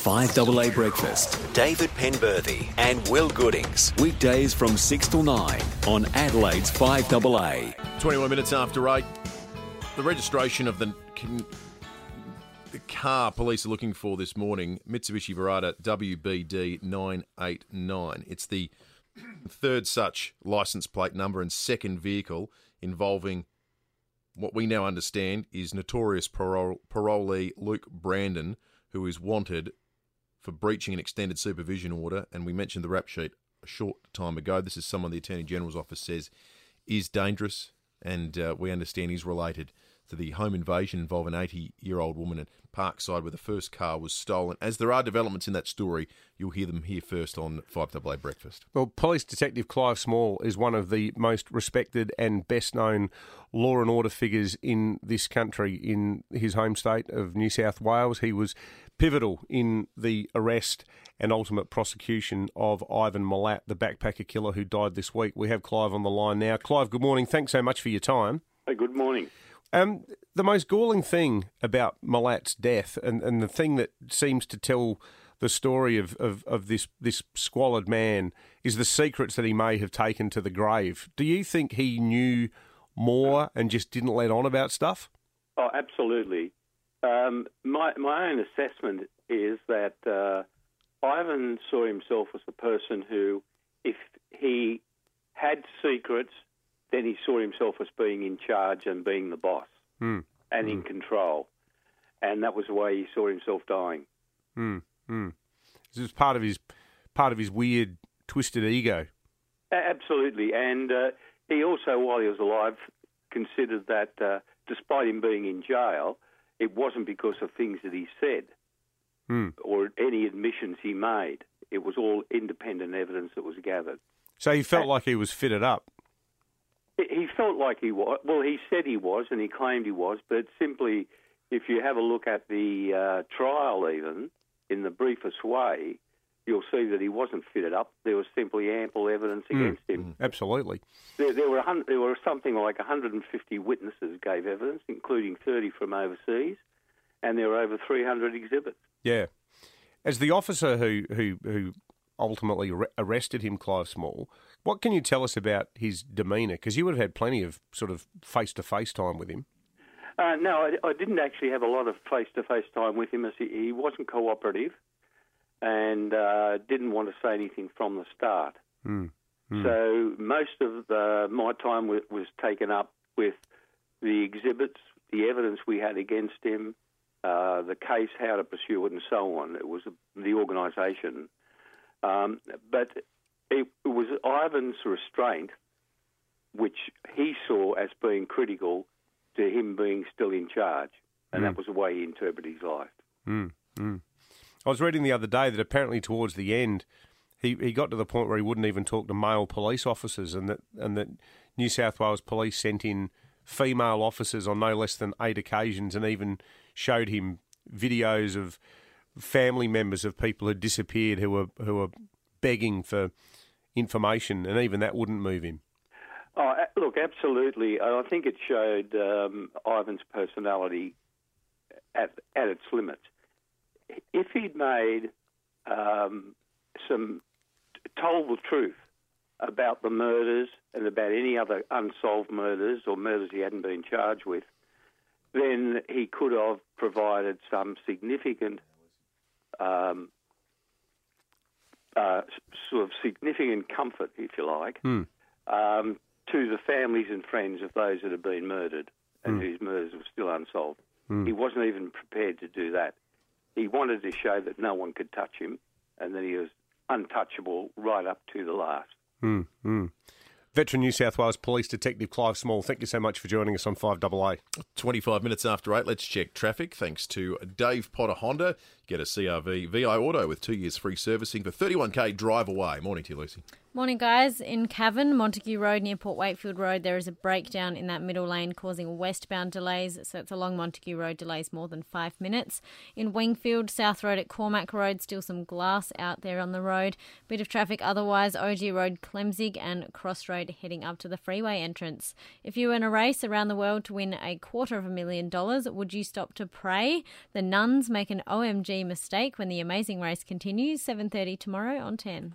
5AA Breakfast. David Penberthy and Will Goodings. Weekdays from 6 till 9 on Adelaide's 5AA. 21 minutes after 8. The registration of the, the car police are looking for this morning, Mitsubishi Verada WBD 989. It's the third such license plate number and second vehicle involving what we now understand is notorious parole, parolee Luke Brandon, who is wanted for breaching an extended supervision order. And we mentioned the rap sheet a short time ago. This is someone the Attorney General's office says is dangerous, and uh, we understand he's related to the home invasion involving an 80 year old woman at Parkside where the first car was stolen. As there are developments in that story, you'll hear them here first on 5AA Breakfast. Well, Police Detective Clive Small is one of the most respected and best known law and order figures in this country, in his home state of New South Wales. He was pivotal in the arrest and ultimate prosecution of Ivan Milat, the backpacker killer who died this week. We have Clive on the line now. Clive, good morning. Thanks so much for your time. Hey, good morning. Um, the most galling thing about Milat's death, and, and the thing that seems to tell the story of, of, of this this squalid man, is the secrets that he may have taken to the grave. Do you think he knew more and just didn't let on about stuff? Oh, absolutely. Um, my my own assessment is that uh, Ivan saw himself as a person who, if he had secrets, then he saw himself as being in charge and being the boss Mm. and in control, and that was the way he saw himself dying. Mm. Mm. This is part of his part of his weird, twisted ego. Absolutely, and uh, he also, while he was alive, considered that uh, despite him being in jail, it wasn't because of things that he said Mm. or any admissions he made. It was all independent evidence that was gathered. So he felt like he was fitted up. He- felt like he was. Well, he said he was, and he claimed he was. But simply, if you have a look at the uh, trial, even in the briefest way, you'll see that he wasn't fitted up. There was simply ample evidence against him. Absolutely. There, there were there were something like 150 witnesses gave evidence, including 30 from overseas, and there were over 300 exhibits. Yeah. As the officer who who who ultimately arrested him, Clive Small, what can you tell us about his demeanour? Because you would have had plenty of sort of face to face time with him. Uh, no, I, I didn't actually have a lot of face-to-face time with him as he, he wasn't cooperative and uh, didn't want to say anything from the start. Mm. So most of the, my time was, was taken up with the exhibits, the evidence we had against him, uh, the case, how to pursue it, and so on. It was the organisation. Um, but it, it was Ivan's restraint, which he saw as being critical to him being still in charge, and that was the way he interpreted his life. Mm. Mm. I was reading the other day that apparently towards the end, he, he got to the point where he wouldn't even talk to male police officers, and that and that New South Wales Police sent in female officers on no less than eight occasions, and even showed him videos of family members of people who disappeared who were who were begging for information, and even that wouldn't move him. Oh, look, absolutely. I think it showed um, Ivan's personality at at its limits. If he'd made um, some told the truth about the murders and about any other unsolved murders or murders he hadn't been charged with, then he could have provided some significant, um, uh, sort of significant comfort, if you like, Hmm. um, to the families and friends of those that have been murdered and whose murders were still unsolved. He wasn't even prepared to do that. He wanted to show that no one could touch him and that he was untouchable right up to the last. Veteran New South Wales Police Detective Clive Small, thank you so much for joining us on 5AA. 25 minutes after 8, let's check traffic. Thanks to Dave Potter Honda. Get a CRV VI Auto with two years free servicing for 31k drive away. Morning to you, Lucy. Morning, guys. In Cavan, Montague Road near Port Wakefield Road, there is a breakdown in that middle lane causing westbound delays. So it's along Montague Road, delays more than five minutes. In Wingfield, South Road at Cormack Road, still some glass out there on the road. Bit of traffic otherwise, OG Road, Klemzig, and Cross Road heading up to the freeway entrance. If you were in a race around the world to win a quarter of a million dollars, would you stop to pray? The nuns make an OMG mistake when the amazing race continues. 7.30 tomorrow on 10.